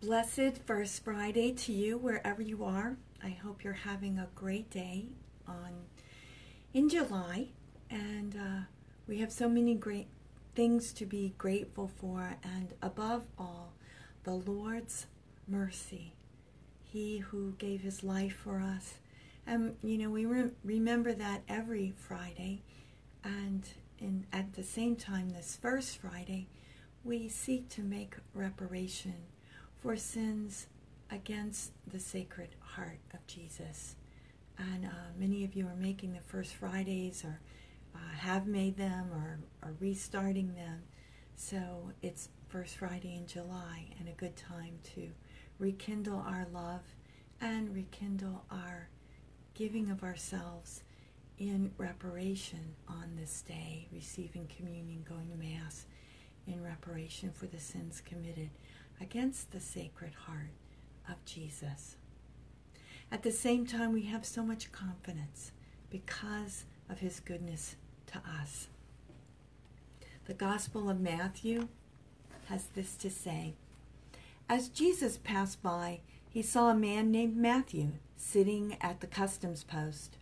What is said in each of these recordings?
Blessed First Friday to you wherever you are. I hope you're having a great day on in July, and uh, we have so many great things to be grateful for, and above all, the Lord's mercy. He who gave His life for us, and you know we re- remember that every Friday, and in at the same time this first Friday, we seek to make reparation for sins against the Sacred Heart of Jesus. And uh, many of you are making the First Fridays or uh, have made them or are restarting them. So it's First Friday in July and a good time to rekindle our love and rekindle our giving of ourselves in reparation on this day, receiving communion, going to Mass in reparation for the sins committed against the Sacred Heart of Jesus. At the same time, we have so much confidence because of his goodness to us. The Gospel of Matthew has this to say As Jesus passed by, he saw a man named Matthew sitting at the customs post.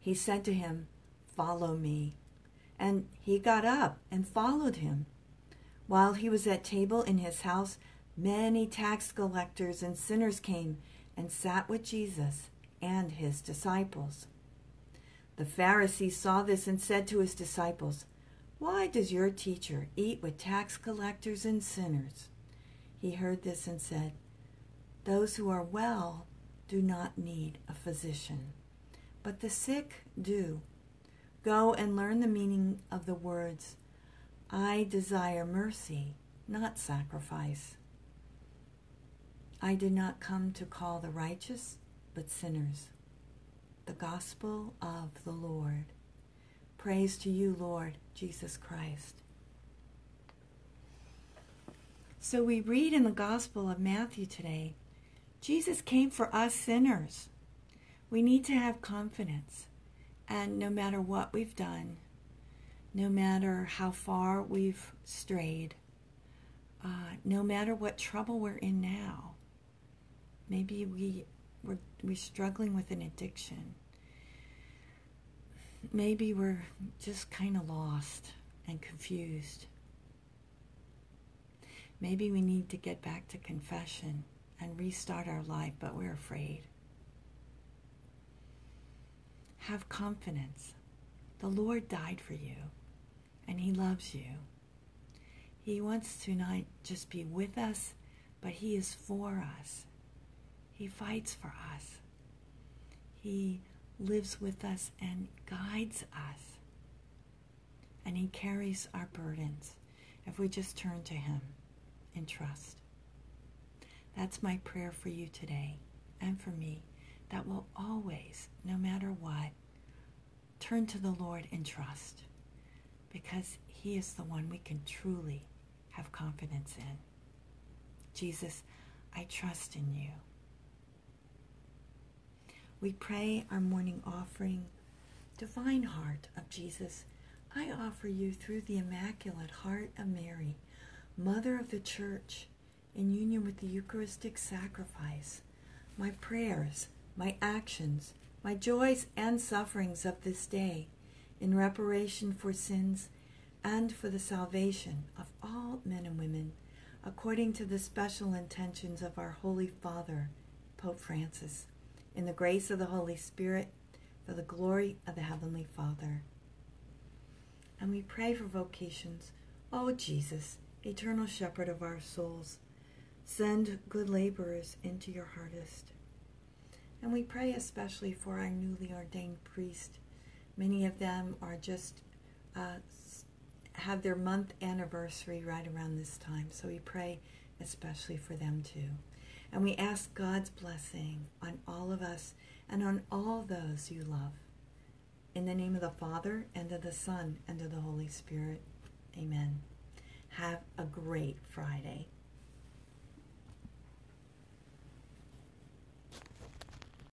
He said to him, Follow me. And he got up and followed him. While he was at table in his house, many tax collectors and sinners came and sat with Jesus and his disciples. The Pharisees saw this and said to his disciples, Why does your teacher eat with tax collectors and sinners? He heard this and said, Those who are well do not need a physician, but the sick do. Go and learn the meaning of the words, I desire mercy, not sacrifice. I did not come to call the righteous, but sinners. The Gospel of the Lord. Praise to you, Lord Jesus Christ. So we read in the Gospel of Matthew today Jesus came for us sinners. We need to have confidence. And no matter what we've done, no matter how far we've strayed, uh, no matter what trouble we're in now, Maybe we we're, we're struggling with an addiction. Maybe we're just kind of lost and confused. Maybe we need to get back to confession and restart our life, but we're afraid. Have confidence. The Lord died for you, and He loves you. He wants to not just be with us, but He is for us. He fights for us. He lives with us and guides us. And He carries our burdens if we just turn to Him in trust. That's my prayer for you today and for me that will always, no matter what, turn to the Lord in trust because He is the one we can truly have confidence in. Jesus, I trust in you. We pray our morning offering. Divine Heart of Jesus, I offer you through the Immaculate Heart of Mary, Mother of the Church, in union with the Eucharistic sacrifice, my prayers, my actions, my joys and sufferings of this day, in reparation for sins and for the salvation of all men and women, according to the special intentions of our Holy Father, Pope Francis in the grace of the Holy Spirit, for the glory of the Heavenly Father. And we pray for vocations. O oh, Jesus, eternal shepherd of our souls, send good laborers into your harvest. And we pray especially for our newly ordained priest. Many of them are just uh, have their month anniversary right around this time. So we pray especially for them too. And we ask God's blessing on all of us and on all those you love. In the name of the Father, and of the Son, and of the Holy Spirit. Amen. Have a great Friday.